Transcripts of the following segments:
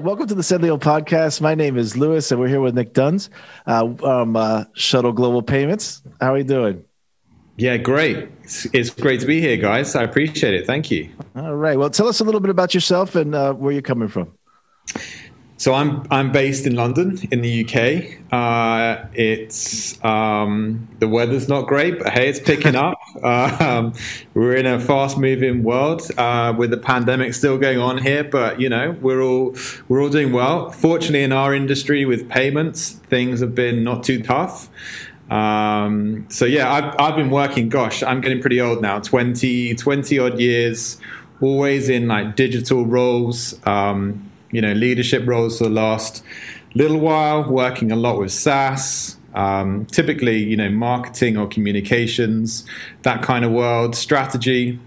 Welcome to the Senleo podcast. My name is Lewis, and we're here with Nick Duns uh, um, uh, Shuttle Global Payments. How are you doing? Yeah, great. It's, it's, great to be here, guys. I appreciate it. Thank you. All right. Well, tell us a little bit about yourself and uh, where you're coming from. So I'm I'm based in London in the UK. Uh, it's um, the weather's not great, but hey, it's picking up. um, we're in a fast-moving world uh, with the pandemic still going on here, but you know we're all we're all doing well. Fortunately, in our industry with payments, things have been not too tough. Um, so yeah, I've I've been working. Gosh, I'm getting pretty old now. 20, 20 odd years, always in like digital roles. Um, you know leadership roles for the last little while, working a lot with SaaS. Um, typically, you know, marketing or communications, that kind of world, strategy.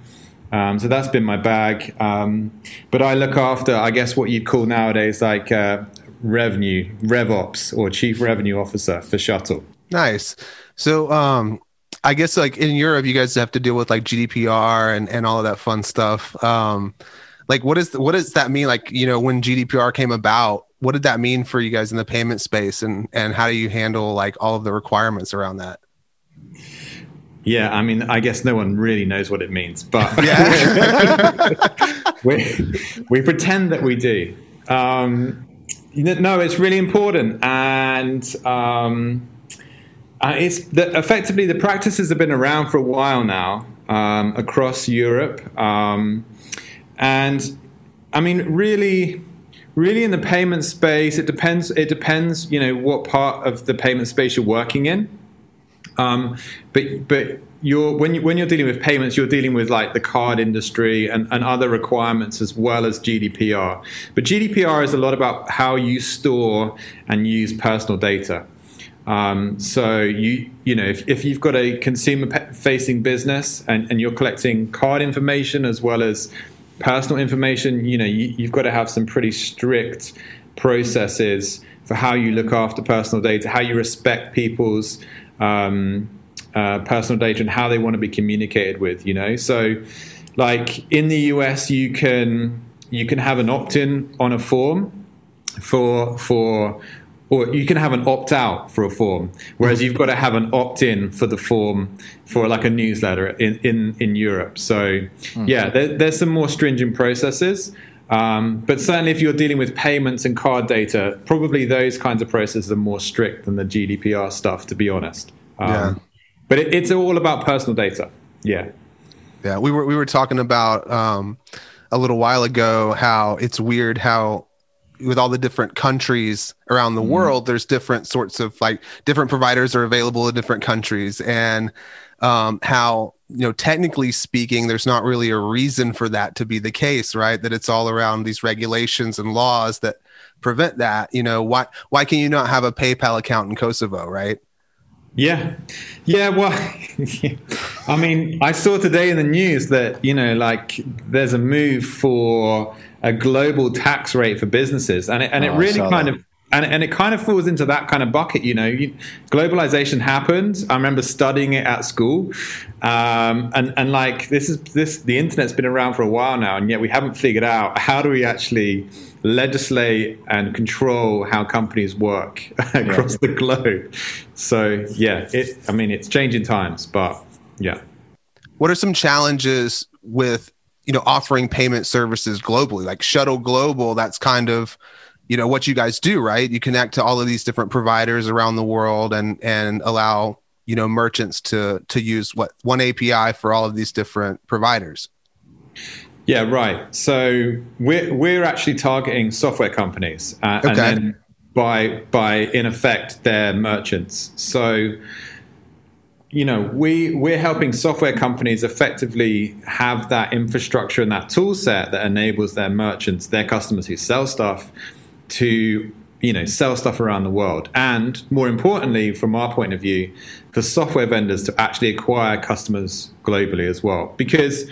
Um, so that's been my bag. Um, but I look after, I guess, what you'd call nowadays like uh, revenue, RevOps, or Chief Revenue Officer for Shuttle. Nice. So, um, I guess like in Europe, you guys have to deal with like GDPR and, and all of that fun stuff. Like what is what does that mean? Like you know when gdpr came about what did that mean for you guys in the payment space? And and how do you handle like all of the requirements around that? Yeah, I mean, I guess no one really knows what it means, but we, we pretend that we do. Um, no, it's really important, and um, uh, it's the, effectively the practices have been around for a while now um, across Europe. Um, and I mean, really, really in the payment space, it depends. It depends, you know, what part of the payment space you're working in. Um, but but you're when you when you're dealing with payments, you're dealing with like the card industry and, and other requirements as well as GDPR. But GDPR is a lot about how you store and use personal data. Um, so you you know if, if you've got a consumer facing business and, and you're collecting card information as well as personal information, you know, you, you've got to have some pretty strict processes for how you look after personal data, how you respect people's um, uh, personal data, and how they want to be communicated with. You know, so like in the US, you can you can have an opt-in on a form for for or you can have an opt out for a form, whereas you've got to have an opt in for the form for like a newsletter in, in, in Europe. So, mm. yeah, there, there's some more stringent processes. Um, but certainly, if you're dealing with payments and card data, probably those kinds of processes are more strict than the GDPR stuff, to be honest. Um, yeah. But it, it's all about personal data. Yeah. Yeah. We were, we were talking about um, a little while ago how it's weird how with all the different countries around the mm world, there's different sorts of like different providers are available in different countries, and um, how you know technically speaking, there's not really a reason for that to be the case, right? That it's all around these regulations and laws that prevent that. You know, why why can you not have a PayPal account in Kosovo, right? Yeah. Yeah. Well, I mean, I saw today in the news that, you know, like there's a move for a global tax rate for businesses. And it, and oh, it really kind that. of, and, and it kind of falls into that kind of bucket, you know. You, globalization happened. I remember studying it at school, um, and and like this is this the internet's been around for a while now, and yet we haven't figured out how do we actually legislate and control how companies work across yeah. the globe. So yeah, it. I mean, it's changing times, but yeah. What are some challenges with you know offering payment services globally, like Shuttle Global? That's kind of you know what you guys do, right? You connect to all of these different providers around the world and and allow you know merchants to to use what one API for all of these different providers. Yeah, right. So we're we're actually targeting software companies, uh, okay. and then by by in effect their merchants. So you know we we're helping software companies effectively have that infrastructure and that tool set that enables their merchants, their customers who sell stuff, to you know sell stuff around the world, and more importantly, from our point of view, for software vendors to actually acquire customers globally as well, because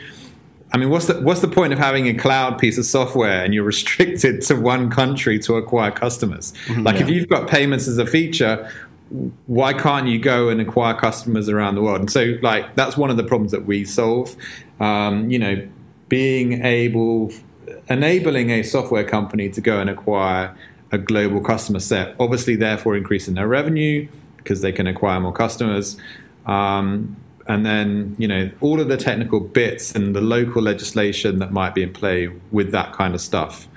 I mean, what's the what's the point of having a cloud piece of software and you're restricted to one country to acquire customers? Mm-hmm, like, yeah. if you've got payments as a feature, why can't you go and acquire customers around the world? And so, like, that's one of the problems that we solve. Um, you know, being able enabling a software company to go and acquire a global customer set, obviously, therefore increasing their revenue because they can acquire more customers. Um, and then, you know, all of the technical bits and the local legislation that might be in play with that kind of stuff.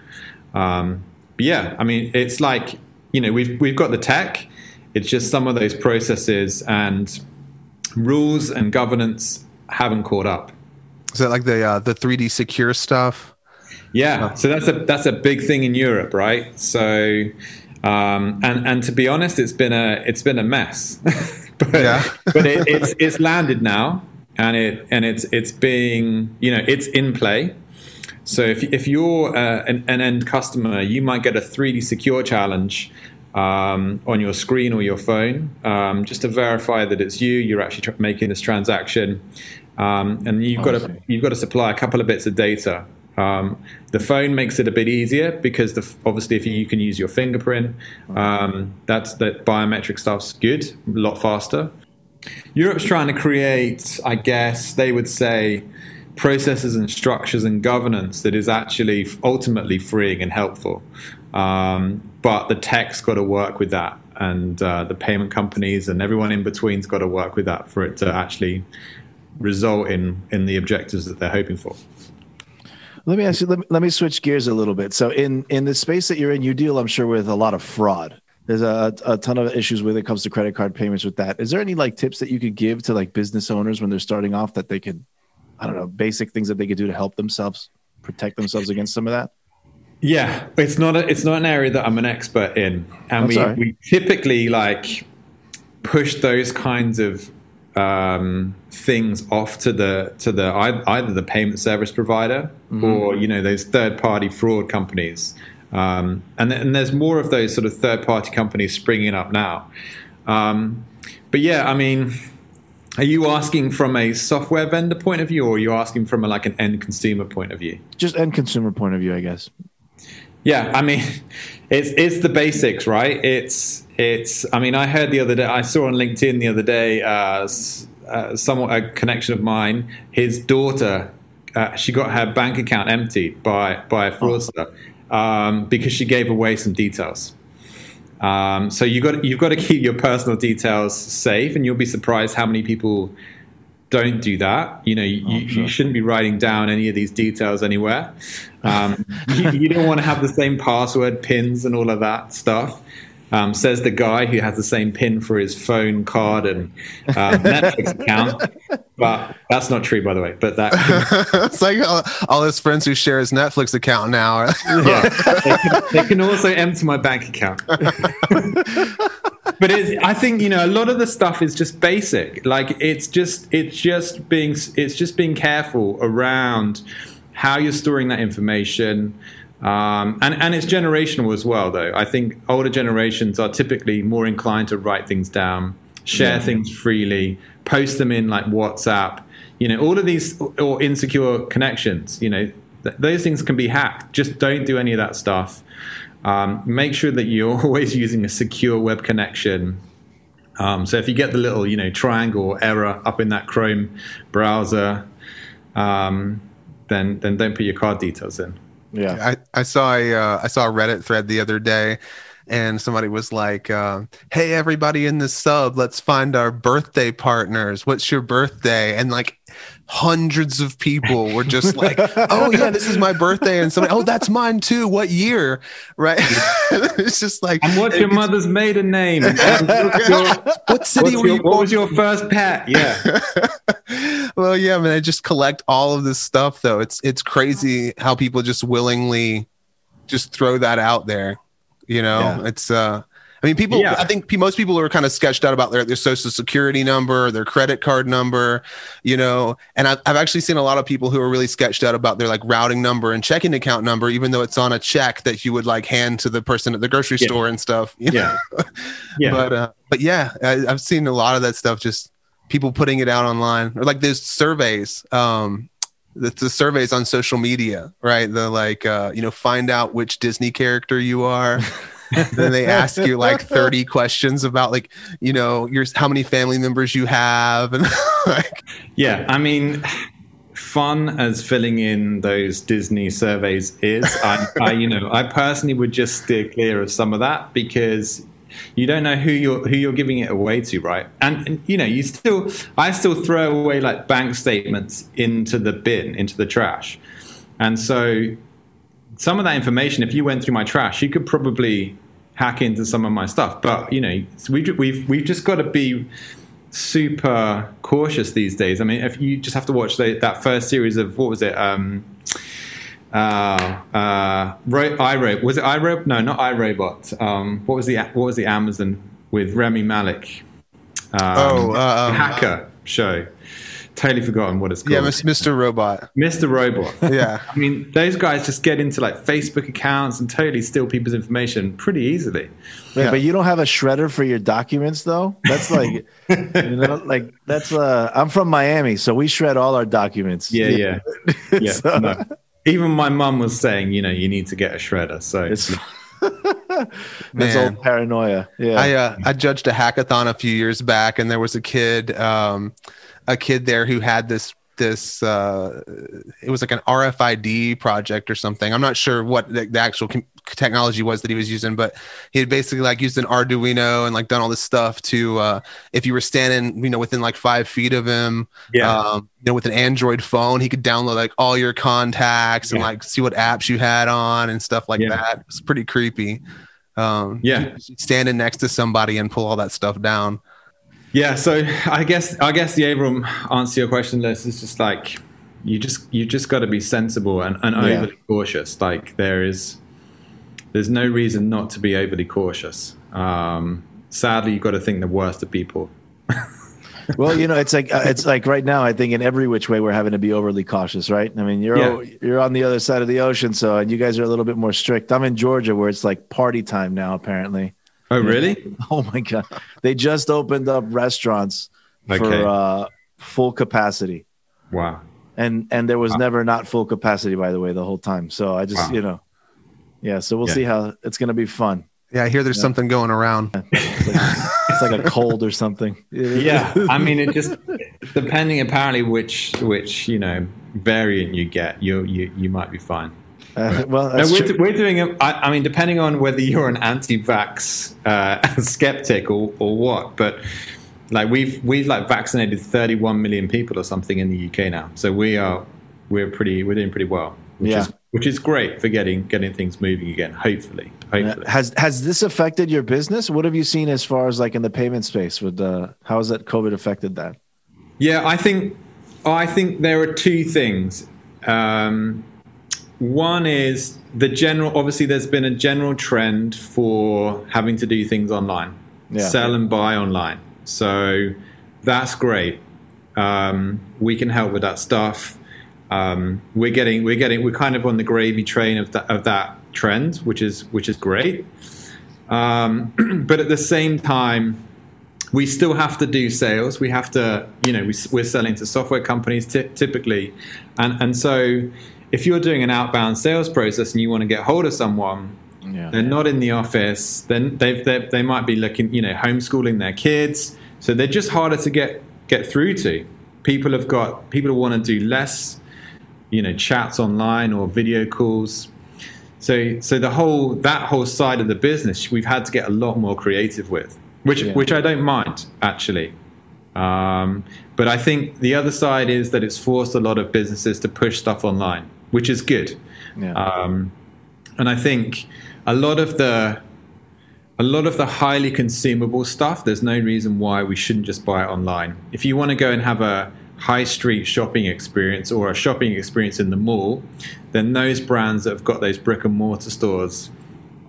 Um, but yeah, I mean, it's like, you know, we've, we've got the tech, it's just some of those processes and rules and governance haven't caught up. Is that like the uh, the 3D secure stuff? Yeah, so that's a that's a big thing in Europe, right? So, um, and and to be honest, it's been a it's been a mess, but but it, it's it's landed now, and it and it's it's being you know it's in play. So if if you're uh, an, an end customer, you might get a 3D secure challenge um, on your screen or your phone, um, just to verify that it's you. You're actually tr- making this transaction, um, and you've got to you've got to supply a couple of bits of data. Um, the phone makes it a bit easier because the, obviously if you, you, can use your fingerprint, um, that's that biometric stuff's good, a lot faster. Europe's trying to create, I guess they would say, processes and structures and governance that is actually ultimately freeing and helpful. Um, but the tech's got to work with that, and uh, the payment companies and everyone in between's got to work with that for it to actually result in in the objectives that they're hoping for. Let me ask you. Let me, let me switch gears a little bit. So, in in the space that you're in, you deal, I'm sure, with a lot of fraud. There's a, a ton of issues when it comes to credit card payments with that. Is there any like tips that you could give to like business owners when they're starting off that they could, I don't know, basic things that they could do to help themselves protect themselves against some of that? Yeah, it's not a, it's not an area that I'm an expert in, and we, we typically like push those kinds of um, things off to the to the either the payment service provider mm-hmm. or you know those third party fraud companies, um, and, and there's more of those sort of third party companies springing up now. Um, but yeah, I mean, are you asking from a software vendor point of view, or are you asking from a, like an end consumer point of view? Just end consumer point of view, I guess. Yeah, I mean, it's it's the basics, right? It's it's. I mean, I heard the other day. I saw on LinkedIn the other day. Uh, uh, somewhat a connection of mine. His daughter, uh, she got her bank account emptied by by a fraudster um, because she gave away some details. Um, so you got you've got to keep your personal details safe, and you'll be surprised how many people don't do that. You know, you, oh, sure. you shouldn't be writing down any of these details anywhere. Um, you, you, don't want to have the same password, pins, and all of that stuff. Um, says the guy who has the same pin for his phone card and um, Netflix account. But that's not true, by the way. But that it's like all, all, his friends who share his Netflix account now. yeah, they can, they can also empty my bank account. but I think you know a lot of the stuff is just basic. Like it's just it's just being it's just being careful around how you're storing that information. Um, and, and it's generational as well, though. I think older generations are typically more inclined to write things down, share yeah. things freely, post them in like WhatsApp. You know, all of these or insecure connections. You know, th- those things can be hacked. Just don't do any of that stuff. Um, make sure that you're always using a secure web connection. Um, so if you get the little, you know, triangle error up in that Chrome browser, um, then then don't put your card details in. Yeah, I, I saw a uh, I saw a Reddit thread the other day, and somebody was like, uh, "Hey, everybody in the sub, let's find our birthday partners. What's your birthday?" And like hundreds of people were just like, "Oh yeah, this is my birthday," and somebody, "Oh, that's mine too. What year?" Right? it's just like, "And what's your mother's maiden name? your, what city your, you What was your first pet?" Yeah. well, yeah, I mean, I just collect all of this stuff, though. It's it's crazy how people just willingly just throw that out there. You know, yeah. it's uh I mean, people. Yeah. I think most people are kind of sketched out about their, their social security number, their credit card number, you know. And I've, I've actually seen a lot of people who are really sketched out about their like routing number and checking account number, even though it's on a check that you would like hand to the person at the grocery yeah. store and stuff. Yeah, yeah. But uh, but yeah, I, I've seen a lot of that stuff. Just people putting it out online, or like there's surveys. Um, the, the, surveys on social media, right? The like, uh, you know, find out which Disney character you are. then they ask you like 30 questions about like you know your how many family members you have and like yeah i mean fun as filling in those Disney surveys is, I, I, you know, I personally would just steer clear of some of that because you don't know who you're who you're giving it away to, right? And, and, you know, you still, I still throw away like bank statements into the bin, into the trash, and so some of that information, if you went through my trash, you could probably hack into some of my stuff. But you know, we, we've we've just got to be super cautious these days. I mean, if you just have to watch the, that first series of what was it? Um, uh, uh, iRobot was it iRobot? No, not iRobot. Um, what was the what was the Amazon with Rami Malek? Um, oh, uh, um, hacker show totally forgotten what it's called. Yeah, Mr. Robot. Mr. Robot. yeah. I mean, those guys just get into like Facebook accounts and totally steal people's information pretty easily. Yeah, but you don't have a shredder for your documents though. That's like, you know, like that's. uh I'm from Miami, so we shred all our documents. Yeah, yeah, yeah. so. no. Even my mum was saying, you know, you need to get a shredder. So. It's, That's old paranoia. Yeah. I uh, I judged a hackathon a few years back, and there was a kid. Um, a kid there who had this this uh, it was like an RFID project or something. I'm not sure what the, the actual com- technology was that he was using, but he had basically like used an Arduino and like done all this stuff to uh, if you were standing, you know, within like five feet of him, yeah, um, you know, with an Android phone, he could download like all your contacts yeah. and like see what apps you had on and stuff like yeah. that. It's pretty creepy. Um, yeah, standing next to somebody and pull all that stuff down. Yeah, so I guess I guess the Abram answer to your question, Liz, is just like you just you just got to be sensible and, and yeah. overly cautious. Like there is there's no reason not to be overly cautious. Um, sadly, you've got to think the worst of people. well, you know, it's like uh, it's like right now. I think in every which way we're having to be overly cautious, right? I mean, you're yeah. you're on the other side of the ocean, so and you guys are a little bit more strict. I'm in Georgia, where it's like party time now, apparently. Oh, really? Oh my god! They just opened up restaurants okay. for uh, full capacity. Wow. And and there was wow. never not full capacity, by the way, the whole time. So I just wow. you know, yeah. So we'll yeah. see how it's going to be fun. Yeah, I hear there's yeah. something going around. It's like, it's like, a cold or something. Yeah, I mean, it just depending apparently which which you know variant you get, you you you might be fine. Uh, well, no, we're, we're, doing it. I, mean, depending on whether you're an anti-vax uh, skeptic or, or what, but like we've we've like vaccinated 31 million people or something in the UK now, so we are we're pretty we're doing pretty well, which yeah. is which is great for getting getting things moving again. Hopefully, hopefully. Has has this affected your business? What have you seen as far as like in the payment space? With uh, how has that COVID affected that? Yeah, I think I think there are two things. Um, one is the general, obviously, there's been a general trend for having to do things online, yeah. sell and buy online. So that's great. Um, we can help with that stuff. Um, we're getting, we're getting, we're kind of on the gravy train of that, of that trend, which is, which is great. Um, but at the same time, we still have to do sales. We have to, you know, we, are selling to software companies t- typically, and and so if you're doing an outbound sales process and you want to get hold of someone, yeah. they're not in the office. Then they they might be looking, you know, homeschooling their kids, so they're just harder to get get through to. People have got people want to do less, you know, chats online or video calls. So so the whole that whole side of the business we've had to get a lot more creative with, which yeah. which I don't mind actually. Um, but I think the other side is that it's forced a lot of businesses to push stuff online which is good. Yeah. Um, and I think a lot of the a lot of the highly consumable stuff, there's no reason why we shouldn't just buy it online. If you want to go and have a high street shopping experience or a shopping experience in the mall, then those brands that have got those brick and mortar stores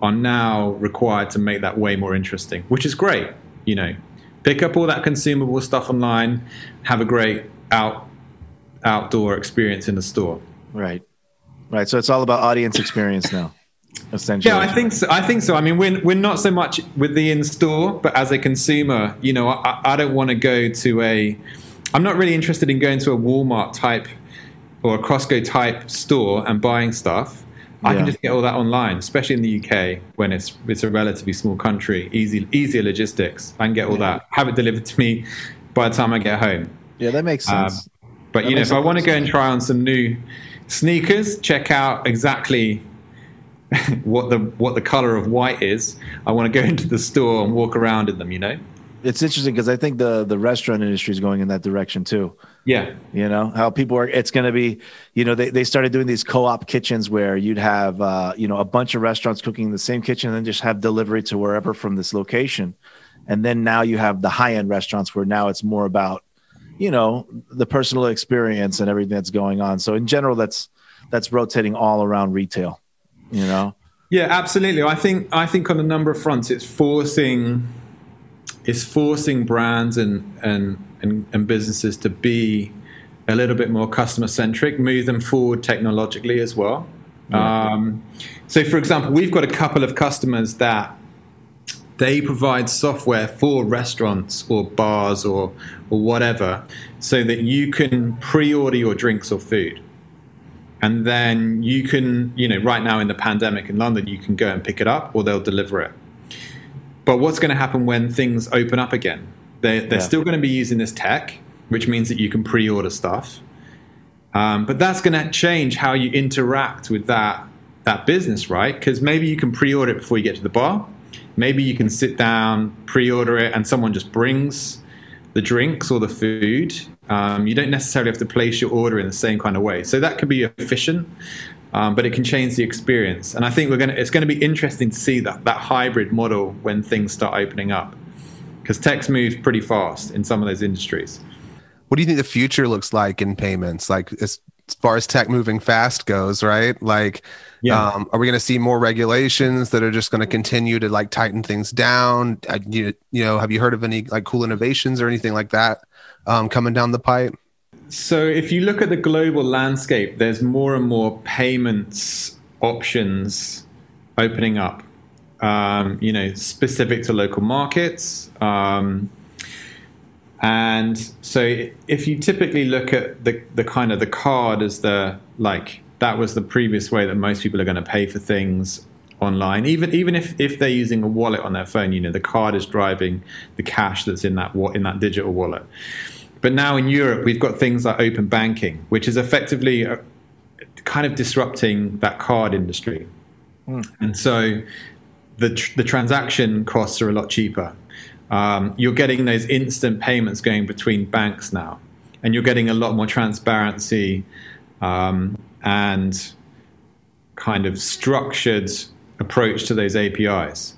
are now required to make that way more interesting, which is great. You know, pick up all that consumable stuff online, have a great out outdoor experience in the store. Right. Right. So it's all about audience experience now. Essentially. Yeah, I think so. I think so. I mean, we're, we're not so much with the in store, but as a consumer, you know, I, I don't want to go to a. I'm not really interested in going to a Walmart type or a Costco type store and buying stuff. I yeah. can just get all that online, especially in the UK when it's it's a relatively small country, easy easier logistics. I can get all yeah. that, have it delivered to me by the time I get home. Yeah, that makes um, sense. Um, But you know, if I want to go and try on some new sneakers, check out exactly what the what the color of white is. I want to go into the store and walk around in them. You know, it's interesting because I think the the restaurant industry is going in that direction too. Yeah, you know how people are. It's going to be, you know, they they started doing these co-op kitchens where you'd have, uh, you know, a bunch of restaurants cooking in the same kitchen and then just have delivery to wherever from this location. And then now you have the high end restaurants where now it's more about, you know, the personal experience and everything that's going on. So in general, that's that's rotating all around retail you know yeah absolutely i think i think on a number of fronts it's forcing it's forcing brands and and and, and businesses to be a little bit more customer centric move them forward technologically as well yeah. um, so for example we've got a couple of customers that they provide software for restaurants or bars or or whatever so that you can pre-order your drinks or food and then you can, you know, right now in the pandemic in London, you can go and pick it up or they'll deliver it. But what's going to happen when things open up again? They're, they're yeah. still going to be using this tech, which means that you can pre order stuff. Um, but that's going to change how you interact with that, that business, right? Because maybe you can pre order it before you get to the bar. Maybe you can sit down, pre order it, and someone just brings the drinks or the food um, you don't necessarily have to place your order in the same kind of way. So that can be efficient, um, but it can change the experience. And I think we're to, it's going to be interesting to see that, that hybrid model when things start opening up because tech's moves pretty fast in some of those industries. What do you think the future looks like in payments? Like as far as tech moving fast goes, right? Like, yeah. Um, are we going to see more regulations that are just going to continue to like tighten things down? Uh, you, you know, have you heard of any like cool innovations or anything like that? um, coming down the pipe? So, if you look at the global landscape, there's more and more payments options opening up. Um, you know, specific to local markets. Um, and so, if you typically look at the the kind of the card as the like that was the previous way that most people are going to pay for things online even even if if they're using a wallet on their phone you know the card is driving the cash that's in that in that digital wallet but now in Europe, we've got things like open banking, which is effectively uh, kind of disrupting that card industry. Mm. And so the, tr- the transaction costs are a lot cheaper. Um, you're getting those instant payments going between banks now, and you're getting a lot more transparency um, and kind of structured approach to those APIs.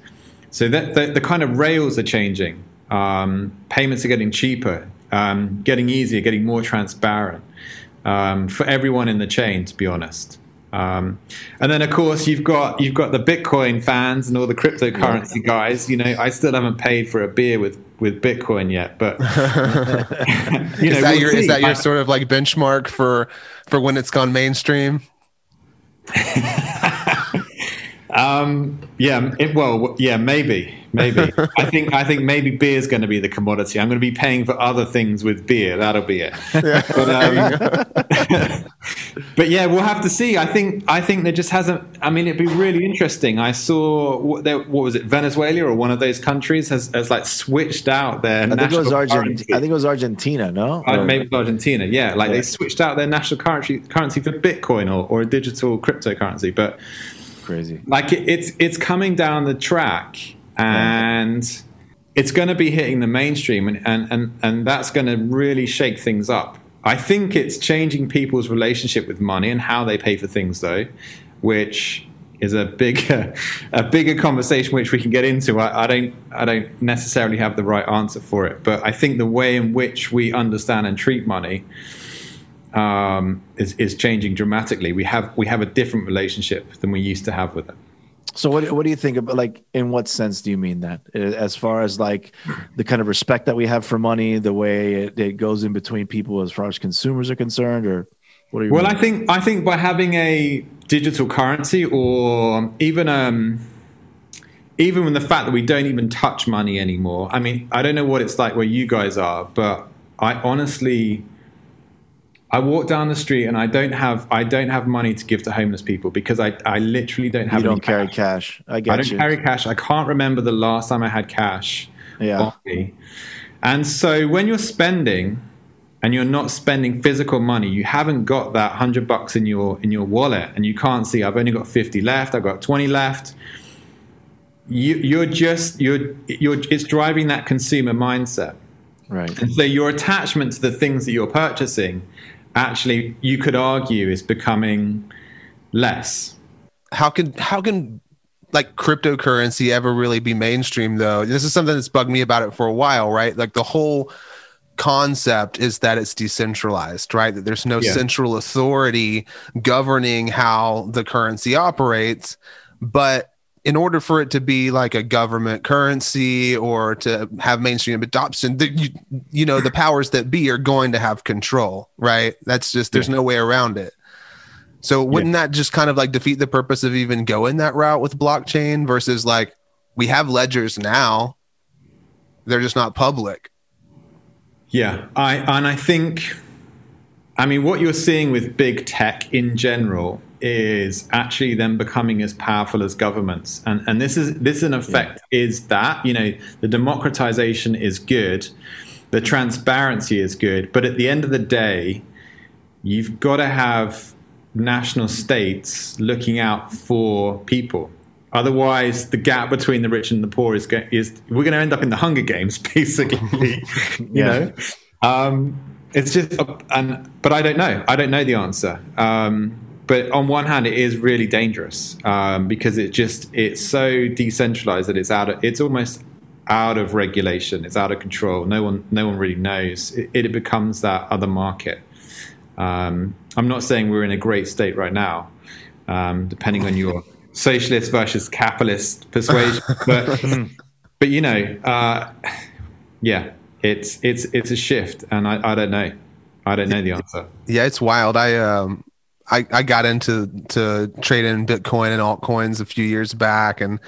So that, the, the kind of rails are changing. Um, payments are getting cheaper um, getting easier, getting more transparent um, for everyone in the chain, to be honest. Um, and then, of course, you've got you've got the Bitcoin fans and all the cryptocurrency guys. You know, I still haven't paid for a beer with with Bitcoin yet, but you know, is that we'll your is that your sort of like benchmark for for when it's gone mainstream? um, yeah, it, well, yeah, maybe maybe. I think I think maybe beer is going to be the commodity. I'm going to be paying for other things with beer. That'll be it. Yeah. But, um, but, yeah, we'll have to see. I think I think there just hasn't. I mean, it'd be really interesting. I saw what, there, what was it, Venezuela or one of those countries has, has like switched out their. I think it was Argentina. I think it was Argentina. No, uh, maybe it was Argentina. Yeah, like yeah. they switched out their national currency currency for Bitcoin or, or a digital cryptocurrency. But crazy. Like it, it's it's coming down the track and it's going to be hitting the mainstream, and, and, and, and that's going to really shake things up. I think it's changing people's relationship with money and how they pay for things, though, which is a bigger a bigger conversation which we can get into. I, I, don't I don't necessarily have the right answer for it, but I think the way in which we understand and treat money um, is is changing dramatically. We have we have a different relationship than we used to have with it. So what what do you think about like in what sense do you mean that as far as like the kind of respect that we have for money, the way it, it goes in between people as far as consumers are concerned, or what are you? Well, mean? I think I think by having a digital currency or even um even with the fact that we don't even touch money anymore. I mean, I don't know what it's like where you guys are, but I honestly I walk down the street and I don't have I don't have money to give to homeless people because I, I literally don't have. You don't carry cash. cash. I get I don't you. carry cash. I can't remember the last time I had cash. Yeah. And so when you're spending, and you're not spending physical money, you haven't got that hundred bucks in your in your wallet, and you can't see I've only got fifty left, I've got twenty left. You, you're just you're you're it's driving that consumer mindset, Right. and so your attachment to the things that you're purchasing, actually, you could argue is becoming less. how can how can like cryptocurrency ever really be mainstream though this is something that's bugged me about it for a while right like the whole concept is that it's decentralized right that there's no Yeah. central authority governing how the currency operates but in order for it to be like a government currency or to have mainstream adoption the, you, you know the powers that be are going to have control right? That's just there's no way around it. So wouldn't that just kind of like defeat the purpose of even going that route with blockchain versus like we have ledgers now, they're just not public. Yeah, I and I think, I mean, what you're seeing with big tech in general is actually them becoming as powerful as governments, and and this is this in effect is that you know the democratization is good, the transparency is good, but at the end of the day, you've got to have national states looking out for people. Otherwise, the gap between the rich and the poor is go- is we're going to end up in the Hunger Games, basically. you Yeah. know, um, it's just, and but I don't know. I don't know the answer. Um, but on one hand, it is really dangerous um, because it just it's so decentralized that it's out of it's almost out of regulation. It's out of control. No one no one really knows. It, it becomes that other market. Um, I'm not saying we're in a great state right now, um, depending on your socialist versus capitalist persuasion. But, but you know, uh, yeah, it's it's it's a shift, and I, I don't know. I don't know the answer. Yeah, it's wild. I um I, I got into to trading Bitcoin and altcoins a few years back and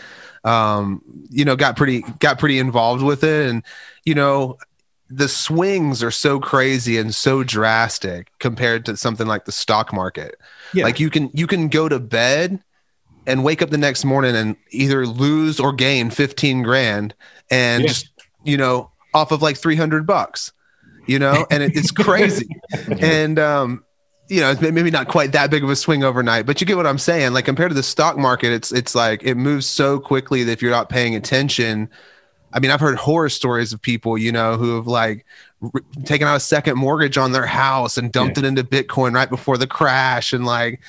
um you know got pretty got pretty involved with it and you know the swings are so crazy and so drastic compared to something like the stock market. Yeah. Like you can you can go to bed and wake up the next morning and either lose or gain 15 grand and Yeah. just you know off of like 300 bucks you know and it, it's crazy and um you know it's maybe not quite that big of a swing overnight but you get what i'm saying. Like compared to the stock market it's it's like it moves so quickly that if you're not paying attention i mean i've heard horror stories of people you know who have like r- taken out a second mortgage on their house and dumped it into bitcoin right before the crash. And like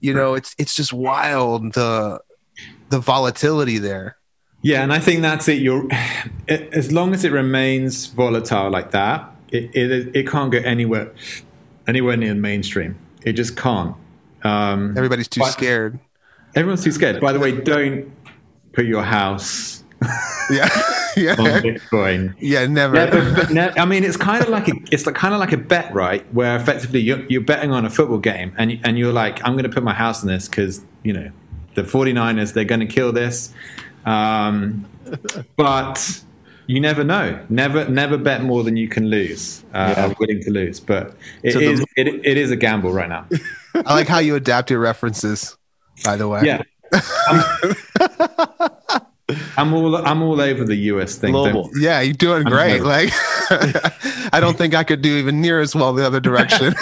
you know it's it's just wild the the volatility there. Yeah, and I think that's it. You're as long as it remains volatile like that, it it, it can't go anywhere anywhere near the mainstream. It just can't. Um, everybody's too But- scared everyone's too scared. By the way, don't put your house yeah on yeah Bitcoin. yeah never Yeah, but, but no, I mean, it's kind of like a, it's like kind of like a bet, right? Where effectively you're, you're betting on a football game, and and you're like, I'm going to put my house on this because you know the 49ers they're going to kill this, um, but you never know. Never never bet more than you can lose. Uh, Yeah. Are willing to lose, but it So the- is it, it is a gamble right now. I like how you adapt your references, by the way. Yeah. I'm, I'm all I'm all over the US thing. Yeah, you're doing great. Like, I don't think I could do even near as well the other direction.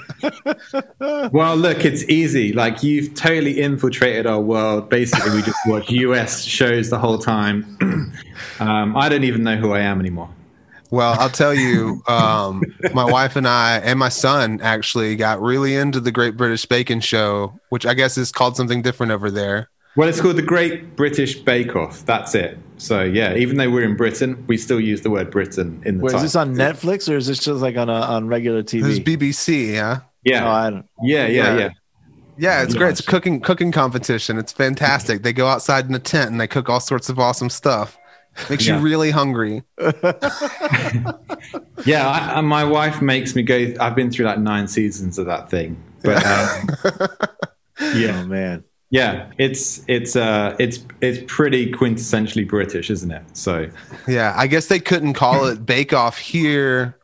Well, look, it's easy. Like you've totally infiltrated our world. Basically, we just watch US shows the whole time. um, I don't even know who I am anymore. well, I'll tell you, um, my wife and I and my son actually got really into the Great British Baking Show, which I guess is called something different over there. Well, it's called the Great British Bake Off. That's it. So yeah, even though we're in Britain, we still use the word Britain in the Wait, is this on Netflix or is this just like on a, on regular TV? This is BBC, yeah. yeah, Oh, I don't. yeah, yeah, Yeah. yeah. Yeah, it's great. It's a cooking cooking competition. It's fantastic. They go outside in a tent and they cook all sorts of awesome stuff. Makes Yeah. you really hungry. Yeah, I, I- my wife makes me go. I've been through like nine seasons of that thing, but um, yeah, Oh man. Yeah, it's it's uh it's it's pretty quintessentially British, isn't it? So Yeah, I guess they couldn't call it Bake Off here.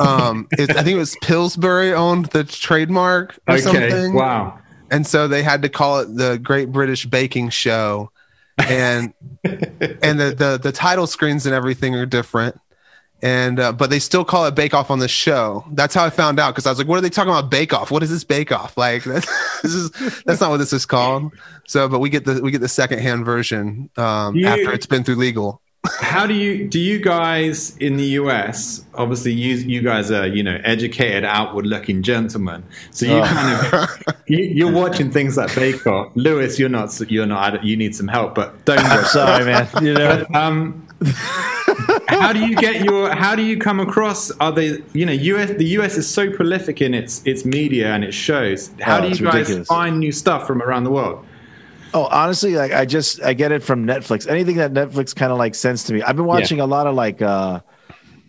Um, it, I think it was Pillsbury owned the trademark or okay, something, wow, and so they had to call it the Great British Baking Show, and and the, the the title screens and everything are different, and uh, but they still call it Bake Off on the show. That's how I found out because I was like, "What are they talking about Bake Off? What is this Bake Off? Like that's, this is that's not what this is called." So, but we get the we get the secondhand version um, You- after it's been through legal. How do you do you guys in the US? Obviously, you you guys are you know educated, outward-looking gentlemen. So you Oh. kind of you, you're watching things like Bake Off. Lewis, you're not you're not. You need some help, but don't. I'm sorry, man. You know, um, how do you get your? How do you come across? Are they? You know, US. The US is so prolific in its its media and its shows. How Oh, do you guys ridiculous. find new stuff from around the world? Oh, honestly, like I just I get it from Netflix. Anything that Netflix kind of like sends to me. I've been watching a lot of like uh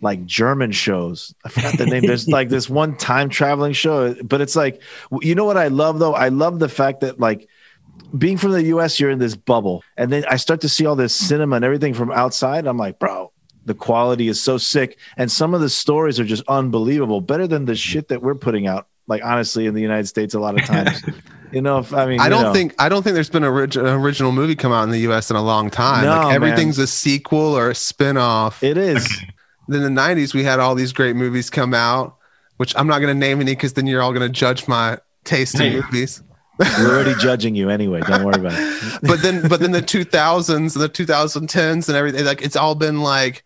like German shows. I forgot the name. There's like this one time traveling show, but it's like you know what I love though? I love the fact that like being from the US, you're in this bubble. And then I start to see all this cinema and everything from outside. I'm like, bro, the quality is so sick. And some of the stories are just unbelievable. Better than the shit that we're putting out, like honestly, in the United States a lot of times. you know, if I mean I don't know. think I don't think there's been an orig- an original movie come out in the U.S. in a long time. No, like everything's man. a sequel or a spin-off. it is. in the 90s we had all these great movies come out which i'm not going to name any because then you're all going to judge my taste in movies We're already judging you anyway. Don't worry about it. but then but then the 2000s and the 2010s and everything like it's all been like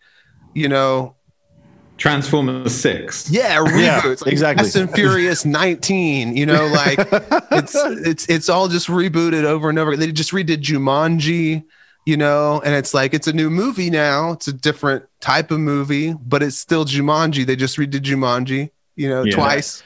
you know Transformers Six. yeah Yeah, reboots like exactly. Fast and Furious 19 you know like it's it's it's all just rebooted over and over they just redid Jumanji you know and it's like it's a new movie now it's a different type of movie but it's still Jumanji they just redid Jumanji you know Yeah. twice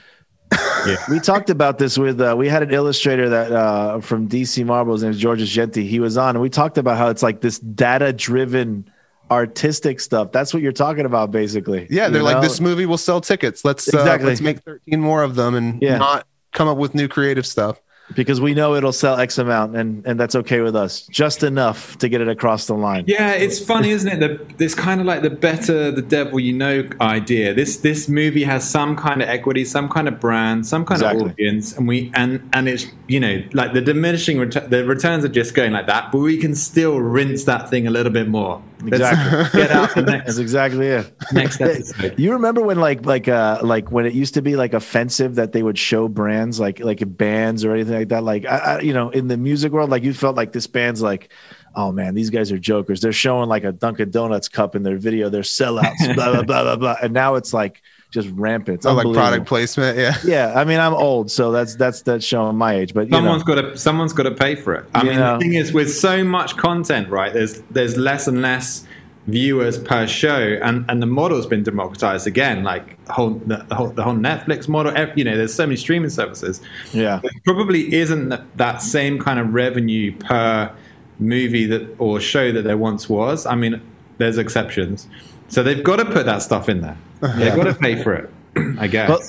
We talked about this with uh, we had an illustrator that uh, from DC Marvel. His name is George Jeanty. He was on, and we talked about how it's like this data driven artistic stuff. That's what you're talking about, basically. Yeah, they're You like know? this movie will sell tickets. Let's uh, let's make 13 more of them and Yeah. not come up with new creative stuff. Because we know it'll sell X amount, and and that's okay with us, just enough to get it across the line. Yeah, it's funny, isn't it? The, it's kind of like the better the devil you know idea. This this movie has some kind of equity, some kind of brand, some kind Exactly. of audience, and we and and it's you know like the diminishing the returns are just going like that, but we can still rinse that thing a little bit more. Exactly. Get out the next, That's exactly it. next episode. You remember when like like uh like when it used to be like offensive that they would show brands like like bands or anything like that like I, I, you know in the music world like you felt like this band's like oh man these guys are jokers they're showing like a Dunkin' Donuts cup in their video they're sellouts blah blah blah blah blah and now it's like just rampant It's Oh, like product placement. Yeah. yeah I mean I'm old so that's that's that's showing my age but you Someone's know got to someone's got to pay for it. I You mean, know. the thing is, with so much content, right? There's there's less and less viewers per show, and and the model's been democratized again. Like whole the, the whole the whole Netflix model. You know, there's so many streaming services. yeah There probably isn't that, that same kind of revenue per movie that or show that there once was. I mean, there's exceptions, so they've got to put that stuff in there. They've got to pay for it. I guess. Well,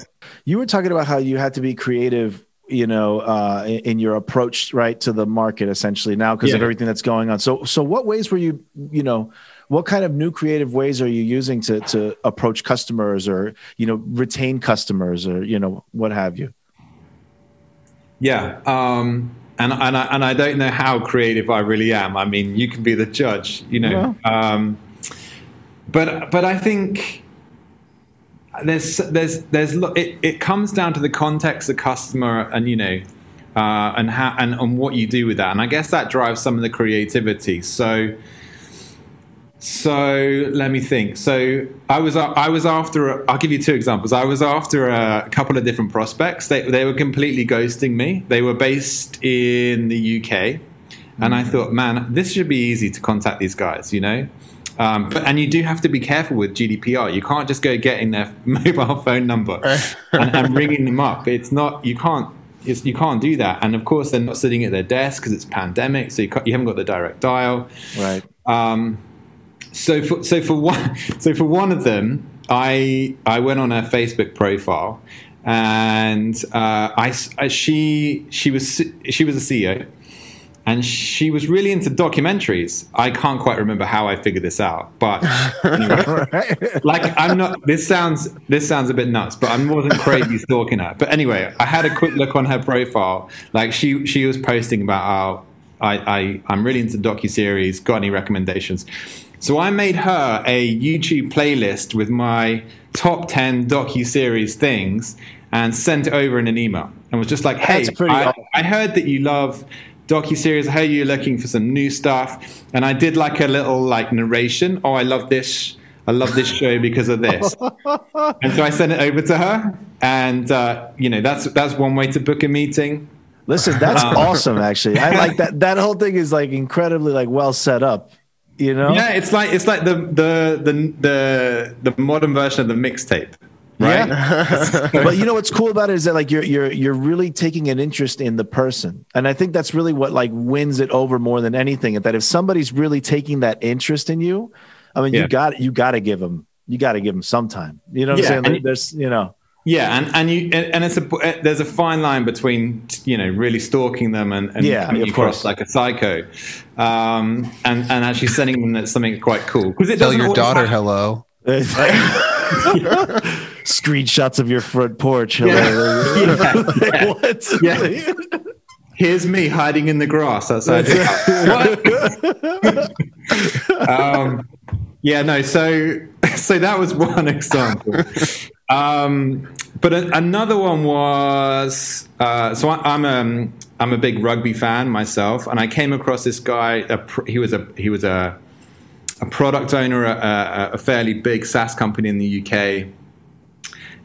you were talking about how you had to be creative, you know, uh, in, in your approach, right, to the market, essentially now because of everything that's going on. So, so what ways were you, you know, what kind of new creative ways are you using to to approach customers or you know retain customers or you know what have you? Yeah, um, and and I, and I don't know how creative I really am. I mean, you can be the judge, you know. Um, but but I think there's there's there's it, it comes down to the context, the customer, and you know, uh, and how and, and what you do with that. And I guess that drives some of the creativity. So. So let me think. So I was I was after. I'll give you two examples. I was after a couple of different prospects. They they were completely ghosting me. They were based in the UK, and I thought, man, this should be easy to contact these guys. You know, um, but and you do have to be careful with GDPR. You can't just go getting their mobile phone number and, and ringing them up. It's not. You can't. It's, you can't do that. And of course, they're not sitting at their desk because it's pandemic, so you, you haven't got the direct dial. Right. Um, so for so for one so for one of them, I I went on her Facebook profile, and uh, I, I- she she was she was a CEO, and she was really into documentaries. I can't quite remember how I figured this out, but anyway, like I'm not. This sounds this sounds a bit nuts, but I wasn't crazy stalking her. But anyway, I had a quick look on her profile. Like she she was posting about how I, I I'm really into docu series. Got any recommendations? So I made her a YouTube playlist with my top ten docu series things and sent it over in an email and was just like, "Hey, I. I heard that you love docu series. I heard you're looking for some new stuff." And I did like a little like narration. Oh, I love this. I love this show because of this. and so I sent it over to her, and uh, you know that's that's one way to book a meeting. Listen, that's awesome. Actually, I like that. That whole thing is like incredibly like well set up. You know? Yeah, it's like it's like the the the the, the modern version of the mixtape. Right? Yeah. but you know what's cool about it is that like you're you're you're really taking an interest in the person. And I think that's really what like wins it over more than anything. And that if somebody's really taking that interest in you, I mean Yeah. you got you got to give them you got to give them some time. You know what Yeah, I'm saying? There's you know. Yeah, and and you and, and it's a there's a fine line between you know really stalking them and, and Yeah, coming of across course. like a psycho, um, and and actually sending them something quite cool because it Tell your daughter have- hello. Screenshots of your front porch. Yeah. Like, Yeah. what? Yeah. Here's me hiding in the grass outside. the house. What? um, yeah, no. So, so that was one example. Um, but a, another one was uh, so I, I'm a I'm a big rugby fan myself, and I came across this guy. Pr- he was a he was a a product owner at a, a fairly big SaaS company in the UK.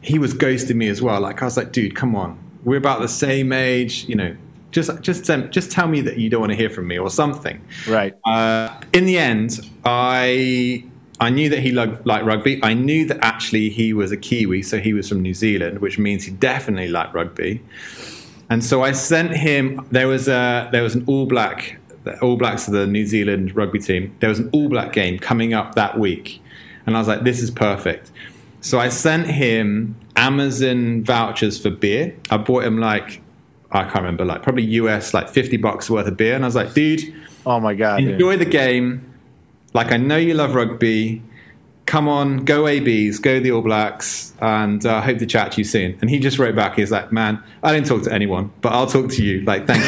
He was ghosting me as well. Like I was like, dude, come on, we're about the same age, you know. Just, just, um, just tell me that you don't want to hear from me or something. Right. Uh, in the end, I I knew that he liked, rugby. I knew that actually he was a Kiwi, so he was from New Zealand, which means he definitely liked rugby. And so I sent him. There was a there was an All Black, the All Blacks of the New Zealand rugby team. There was an All Black game coming up that week, and I was like, this is perfect. So I sent him Amazon vouchers for beer. I bought him like I can't remember, like probably US like fifty bucks worth of beer, and I was like, dude Oh my god. dude. enjoy the game. Like I know you love rugby. Come on, go ABs, go the All Blacks, and I uh, hope to chat to you soon. And he just wrote back, he's like, "Man, I didn't talk to anyone, but I'll talk to you. Like, thanks."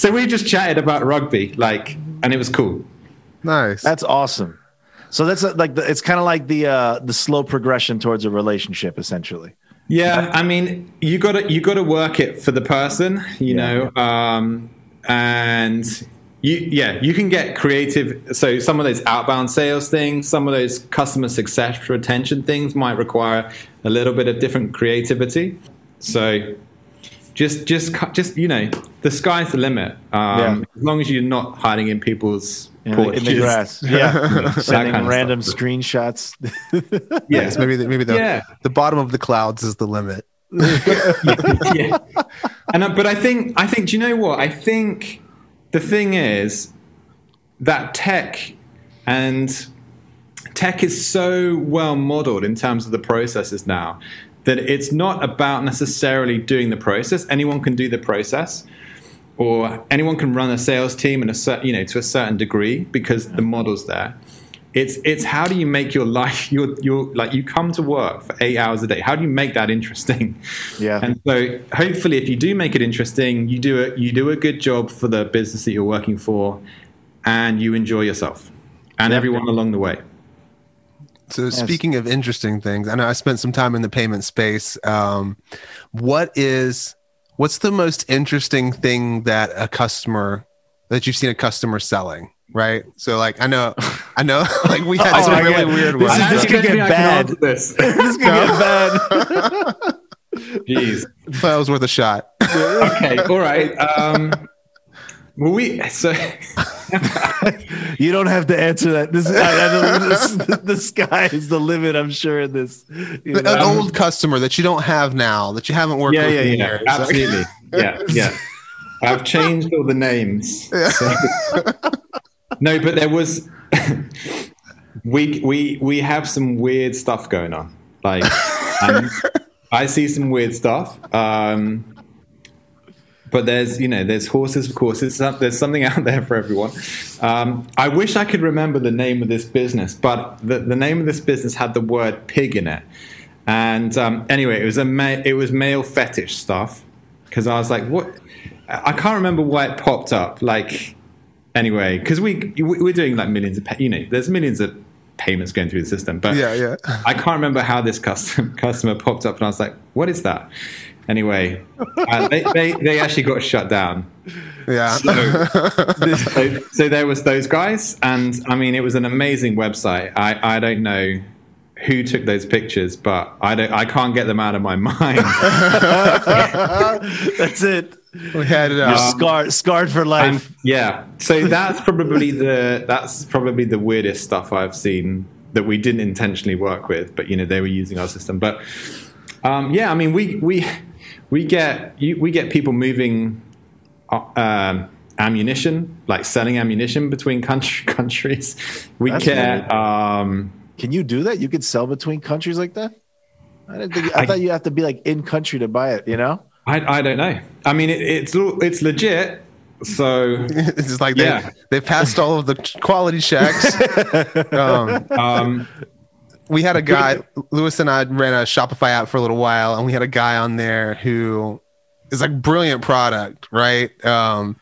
so we just chatted about rugby, like, and it was cool. Nice. That's awesome. So that's uh, like the, it's kind of like the uh, the slow progression towards a relationship, essentially. Yeah, I mean, you got to you got to work it for the person, you Yeah. know, um, and you yeah, you can get creative. So some of those outbound sales things, some of those customer success retention things might require a little bit of different creativity. So just just just you know, the sky's the limit. Um, Yeah. As long as you're not hiding in people's In the, porches. in the grass. Yeah. Sending kind of random stuff. screenshots. yes, maybe the, maybe the Yeah. the bottom of the clouds is the limit. yeah. And uh, but I think I think do you know what? I think the thing is that tech and tech is so well modeled in terms of the processes now that it's not about necessarily doing the process. Anyone can do the process or anyone can run a sales team in a certain, you know, to a certain degree because the model's there. It's it's how do you make your life your your like you come to work for eight hours a day. How do you make that interesting? Yeah. And so hopefully, if you do make it interesting, you do it. You do a good job for the business that you're working for, and you enjoy yourself and everyone along the way. So speaking of interesting things, I know I spent some time in the payment space. Um, what is what's the most interesting thing that a customer that you've seen a customer selling? Right. So like I know I know like we had Oh some my really God. weird This ones. is- this could get bad. This. this could get bad. Jeez. that was worth a shot. Okay. All right. Um, well, we so You don't have to answer that. This, I, I know this the sky is the limit. I'm sure in this. you An know. old customer that you don't have now that you haven't worked yeah, with yeah, in yeah, years. absolutely. Yeah, yeah. I've changed all the names. So- no, but there was we we we have some weird stuff going on. Like um, I see some weird stuff. Um, but there's you know there's horses for courses. There's something out there for everyone. Um, I wish I could remember the name of this business, but the, the name of this business had the word pig in it. And um, anyway, it was a ma- it was male fetish stuff because I was like, what? I can't remember why it popped up. Like anyway, because we we're doing like millions of you know, there's millions of payments going through the system, but yeah, yeah. I can't remember how this custom, customer popped up, and I was like, what is that? Anyway, uh, they, they they actually got shut down. Yeah. So, so, so there was those guys, and I mean, it was an amazing website. I I don't know who took those pictures, but I don't. I can't get them out of my mind. That's it. We had You're uh, scarred, scarred for life. And, yeah, so that's probably the that's probably the weirdest stuff I've seen that we didn't intentionally work with, but you know they were using our system. But um, yeah, I mean we we we get you, we get people moving uh, um, ammunition, like selling ammunition between country, countries. We That's get um, Can you do that? You could sell between countries like that? I didn't think. I, I- thought you have to be like in country to buy it. You know? I I don't know. I mean it, it's it's legit. So it's like they Yeah. they passed all of the quality checks. um, um, we had a guy, Lewis and I ran a Shopify app for a little while, and we had a guy on there who is like brilliant product, right? Um,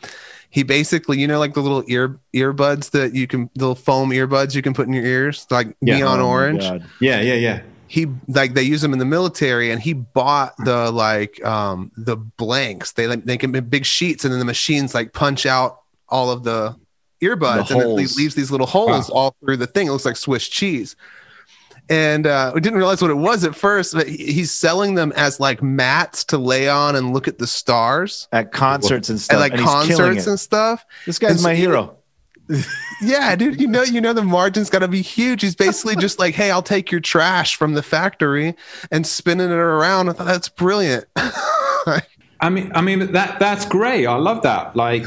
he basically, you know, like the little ear earbuds that you can, little foam earbuds you can put in your ears, like Yeah. neon Oh orange. God. yeah, yeah, yeah. He like they use them in the military, and he bought the like um the blanks. They like they can be big sheets, and then the machines like punch out all of the earbuds, The and it leaves these little holes all through the thing. It looks like Swiss cheese. And uh, we didn't realize what it was at first, but he- he's selling them as like mats to lay on and look at the stars At concerts and stuff. and like and concerts and stuff. This guy's and my hero. Yeah, dude, you know, you know the margin's got to be huge. He's basically just like, "Hey, I'll take your trash from the factory and spinning it around." I thought that's brilliant. I mean, I mean that that's great. I love that. Like,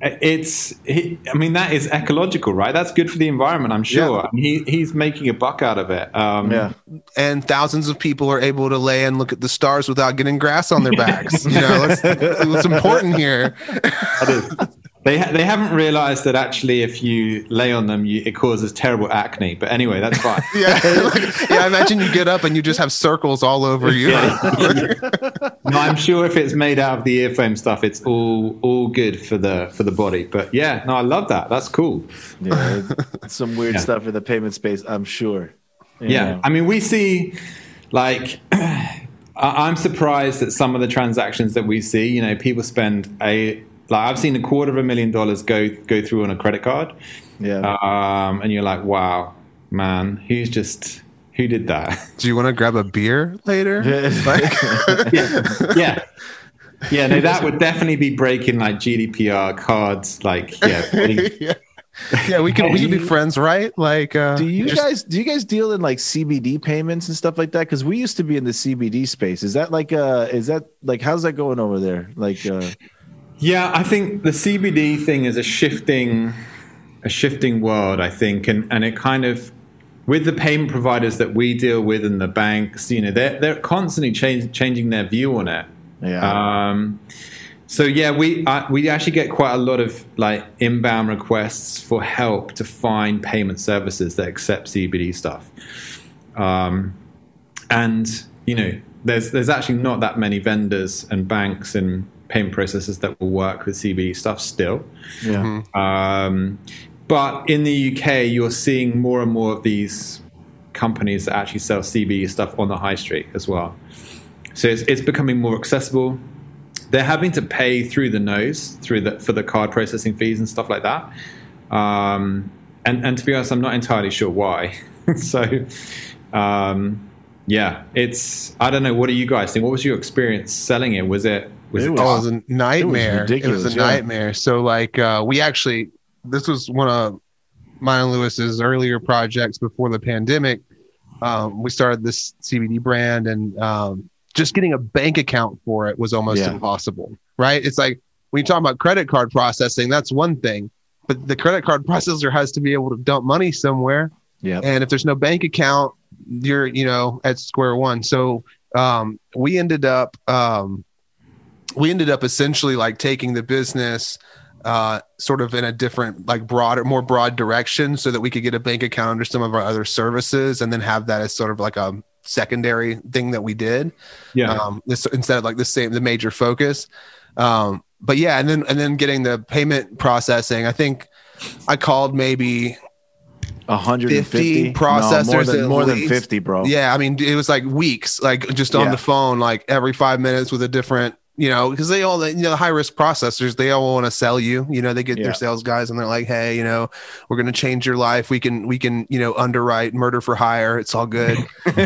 it's. He, I mean, that is ecological, right? That's good for the environment. I'm sure. Yeah. I mean, he, he's making a buck out of it. Um, Yeah. and thousands of people are able to lay and look at the stars without getting grass on their backs. you know, that's, what's important here. They ha- they haven't realized that actually, if you lay on them, you, it causes terrible acne. But anyway, that's fine. Yeah, like, yeah. I imagine you get up and you just have circles all over you. no, I'm sure if it's made out of the earphone stuff, it's all all good for the for the body. But yeah, no, I love that. That's cool. Yeah. some weird Yeah. stuff in the payment space, I'm sure. You Yeah, know. I mean, we see like I- I'm surprised at some of the transactions that we see. You know, people spend a like I've seen a quarter of a million dollars go go through on a credit card, yeah. um, and you're like, wow, man, who's just who did that? Do you want to grab a beer later? yeah, yeah, no, that would definitely be breaking like GDPR cards. Like, yeah, yeah. yeah, we can we can be friends, right? Like, uh, do you just- guys do you guys deal in like CBD payments and stuff like that? Because we used to be in the CBD space. Is that like uh is that like how's that going over there? Like uh Yeah, I think the CBD thing is a shifting, a shifting world. I think, and and it kind of with the payment providers that we deal with and the banks, you know, they're they're constantly change, changing their view on it. yeah. Um, so yeah, we uh, we actually get quite a lot of like inbound requests for help to find payment services that accept CBD stuff. Um, and you know, there's there's actually not that many vendors and banks and payment processors that will work with CBD stuff still. yeah. Um, but in the UK, you're seeing more and more of these companies that actually sell CBD stuff on the high street as well. So it's, it's becoming more accessible. They're having to pay through the nose through the for the card processing fees and stuff like that. Um, and and to be honest, I'm not entirely sure why. so um, yeah, it's I don't know. What do you guys think? What was your experience selling it? Was it was It it, was- Oh, it was a nightmare. It was, ridiculous, a yeah. nightmare. So like uh we actually this was one of mine and Lewis's earlier projects before the pandemic. Um, we started this CBD brand and um, just getting a bank account for it was almost Yeah. impossible. Right? It's like when you talk about credit card processing, that's one thing. But the credit card processor has to be able to dump money somewhere yeah. and if there's no bank account you're you know at square one so um, we ended up um, we ended up essentially like taking the business uh, sort of in a different like broader more broad direction so that we could get a bank account under some of our other services and then have that as sort of like a secondary thing that we did yeah um, this instead of like the same the major focus. Um, but yeah, and then and then getting the payment processing. I think I called maybe 150 50 No, more processors than, more than 50, bro. Yeah, I mean, it was like weeks, like just on Yeah. the phone, like every five minutes with a different, you know, because they all, you know, the high risk processors, they all want to sell you. You know, they get Yeah. their sales guys and they're like, hey, you know, we're going to change your life. We can, we can, you know, underwrite murder for hire. It's all good,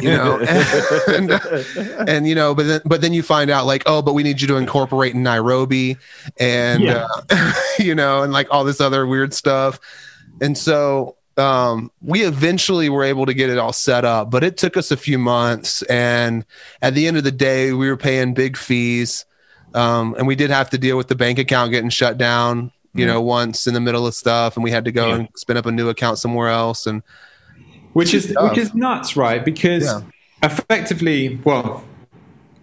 you know, and, and you know, but then, but then you find out like, oh, but we need you to incorporate in Nairobi, and Yeah. uh, you know, and like all this other weird stuff, and so um, we eventually were able to get it all set up, but it took us a few months. And at the end of the day, we were paying big fees. Um, and we did have to deal with the bank account getting shut down, you know, once in the middle of stuff. And we had to go Yeah. and spin up a new account somewhere else. And which is tough. which is nuts, right? Because Yeah. effectively, well,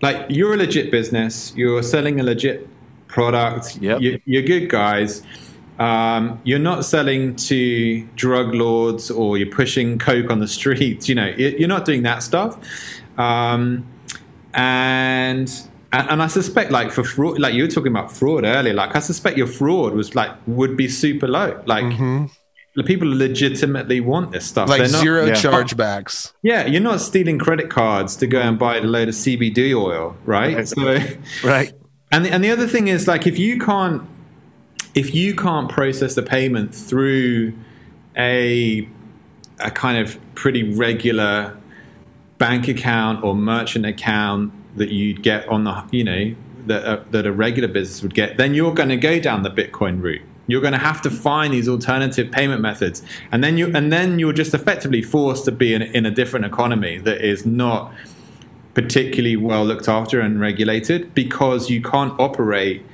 like you're a legit business, you're selling a legit product, Yep. you, you're good guys. Um, you're not selling to drug lords or you're pushing coke on the streets. You know, you- you're not doing that stuff. Um, and and and I suspect, like for fraud, like you were talking about fraud earlier, like I suspect your fraud was like would be super low. Like mm-hmm. the people legitimately want this stuff. like not- zero yeah. chargebacks. yeah, you're not stealing credit cards to go and buy a load of CBD oil, right? Right. So, Right. and the, and the other thing is like if you can't if you can't process the payment through a a kind of pretty regular bank account or merchant account that you'd get on the you know that uh, that a regular business would get, then you're going to go down the Bitcoin route. You're going to have to find these alternative payment methods, and then you and then you're just effectively forced to be in, in a different economy that is not particularly well looked after and regulated because you can't operate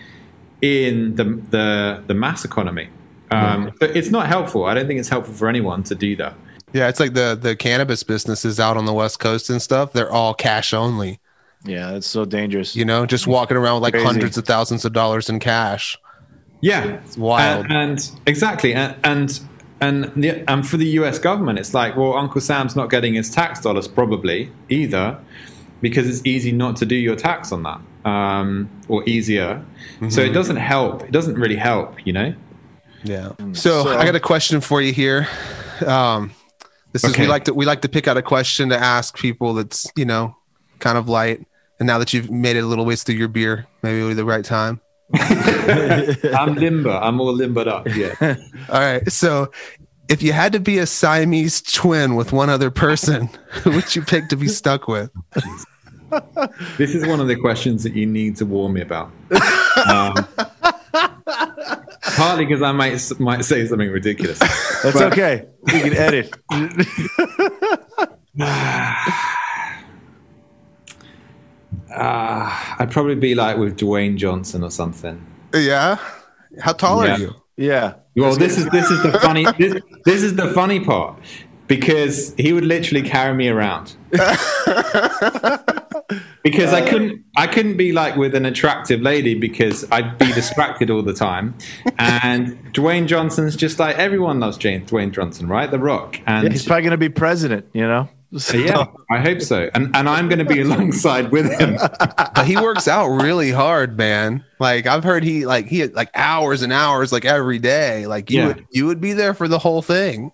in the the, the mass economy. Um, but it's not helpful. I don't think it's helpful for anyone to do that. Yeah, it's like the the cannabis businesses out on the West Coast and stuff. They're all cash only. Yeah, that's so dangerous. You know, just walking around with like Crazy. hundreds of thousands of dollars in cash. Yeah, It's wild. And, and exactly, and and and, the, and for the U.S. government, it's like, well, Uncle Sam's not getting his tax dollars probably either, because it's easy not to do your tax on that, um, or easier. So it doesn't help. It doesn't really help, you know. Yeah. So, So- I got a question for you here. Um, this is we like to we like to pick out a question to ask people that's you know kind of light. And now that you've made it a little ways through your beer, maybe it'll be the right time. I'm limber. I'm all limbered up. Yeah. All right. So, if you had to be a Siamese twin with one other person, who would you pick to be stuck with? This is one of the questions that you need to warn me about. Um, partly because I might might say something ridiculous. That's okay. You can edit. Uh, I'd probably be like with Dwayne Johnson or something. Yeah. How tall Yeah. are you? Yeah. Well, this is this is the funny this, this is the funny part because he would literally carry me around. because I couldn't I couldn't be like with an attractive lady because I'd be distracted all the time. And Dwayne Johnson's just like everyone loves Jane Dwayne Johnson, right? The Rock. And Yeah, he's probably going to be president, you know? So- yeah, oh, I hope so. And and I'm going to be alongside with him. But he works out really hard, man. Like I've heard he like he had like hours and hours like every day. Like you Yeah. would you would be there for the whole thing.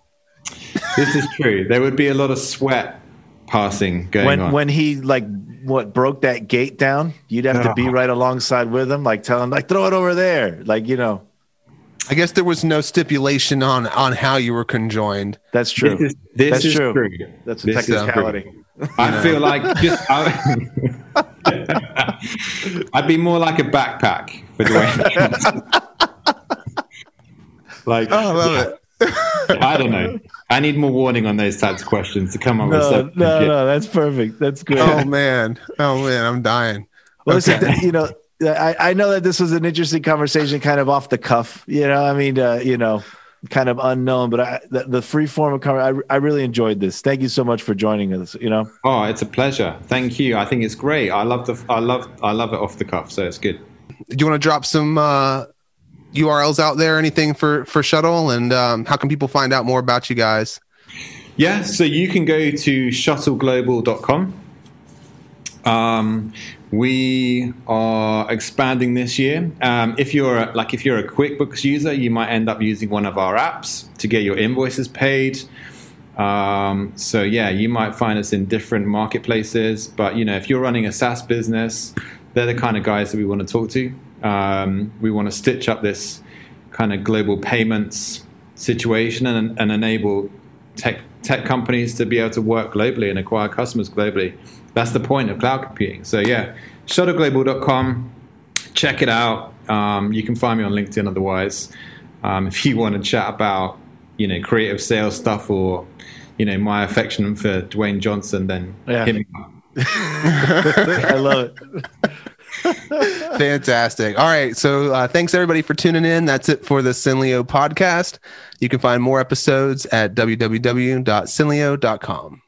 This is true. There would be a lot of sweat passing going When on. when he like what broke that gate down, you'd have to be Oh. right alongside with him, like tell him like throw it over there, like you know. I guess there was no stipulation on on how you were conjoined. That's true. This is, this That's is true. true. That's a This technicality. I feel like just I, I'd be more like a backpack for Dwayne. Like Oh, I love it. I don't know. I need more warning on those types of questions to come up with No, something. no, no, that's perfect. That's good. Oh man. Oh man, I'm dying. Well, listen, Okay. th- you know, I, I know that this was an interesting conversation, kind of off the cuff. You know, I mean, uh, you know, kind of unknown, but I, the, the free form of cover, I, I really enjoyed this. Thank you so much for joining us. You know, Oh, it's a pleasure. Thank you. I think it's great. I love the I love I love it off the cuff, so it's good. Do you want to drop some uh URLs out there, anything for for shuttle and um, how can people find out more about you guys? Yeah, so you can go to shuttleglobal.com. Um, we are expanding this year. Um, if you're a, like if you're a QuickBooks user, you might end up using one of our apps to get your invoices paid. Um, so yeah, you might find us in different marketplaces. But you know, if you're running a SaaS business, they're the kind of guys that we want to talk to. Um, we want to stitch up this kind of global payments situation and, and enable tech tech companies to be able to work globally and acquire customers globally. That's the point of cloud computing. So yeah, shuttleglobal.com. Check it out. Um, you can find me on LinkedIn otherwise. Um, if you want to chat about you know creative sales stuff or you know my affection for Dwayne Johnson, then Yeah. hit me up. I love it. Fantastic. All right. So uh, thanks everybody for tuning in. That's it for the Sinlio podcast. You can find more episodes at www.sinlio.com.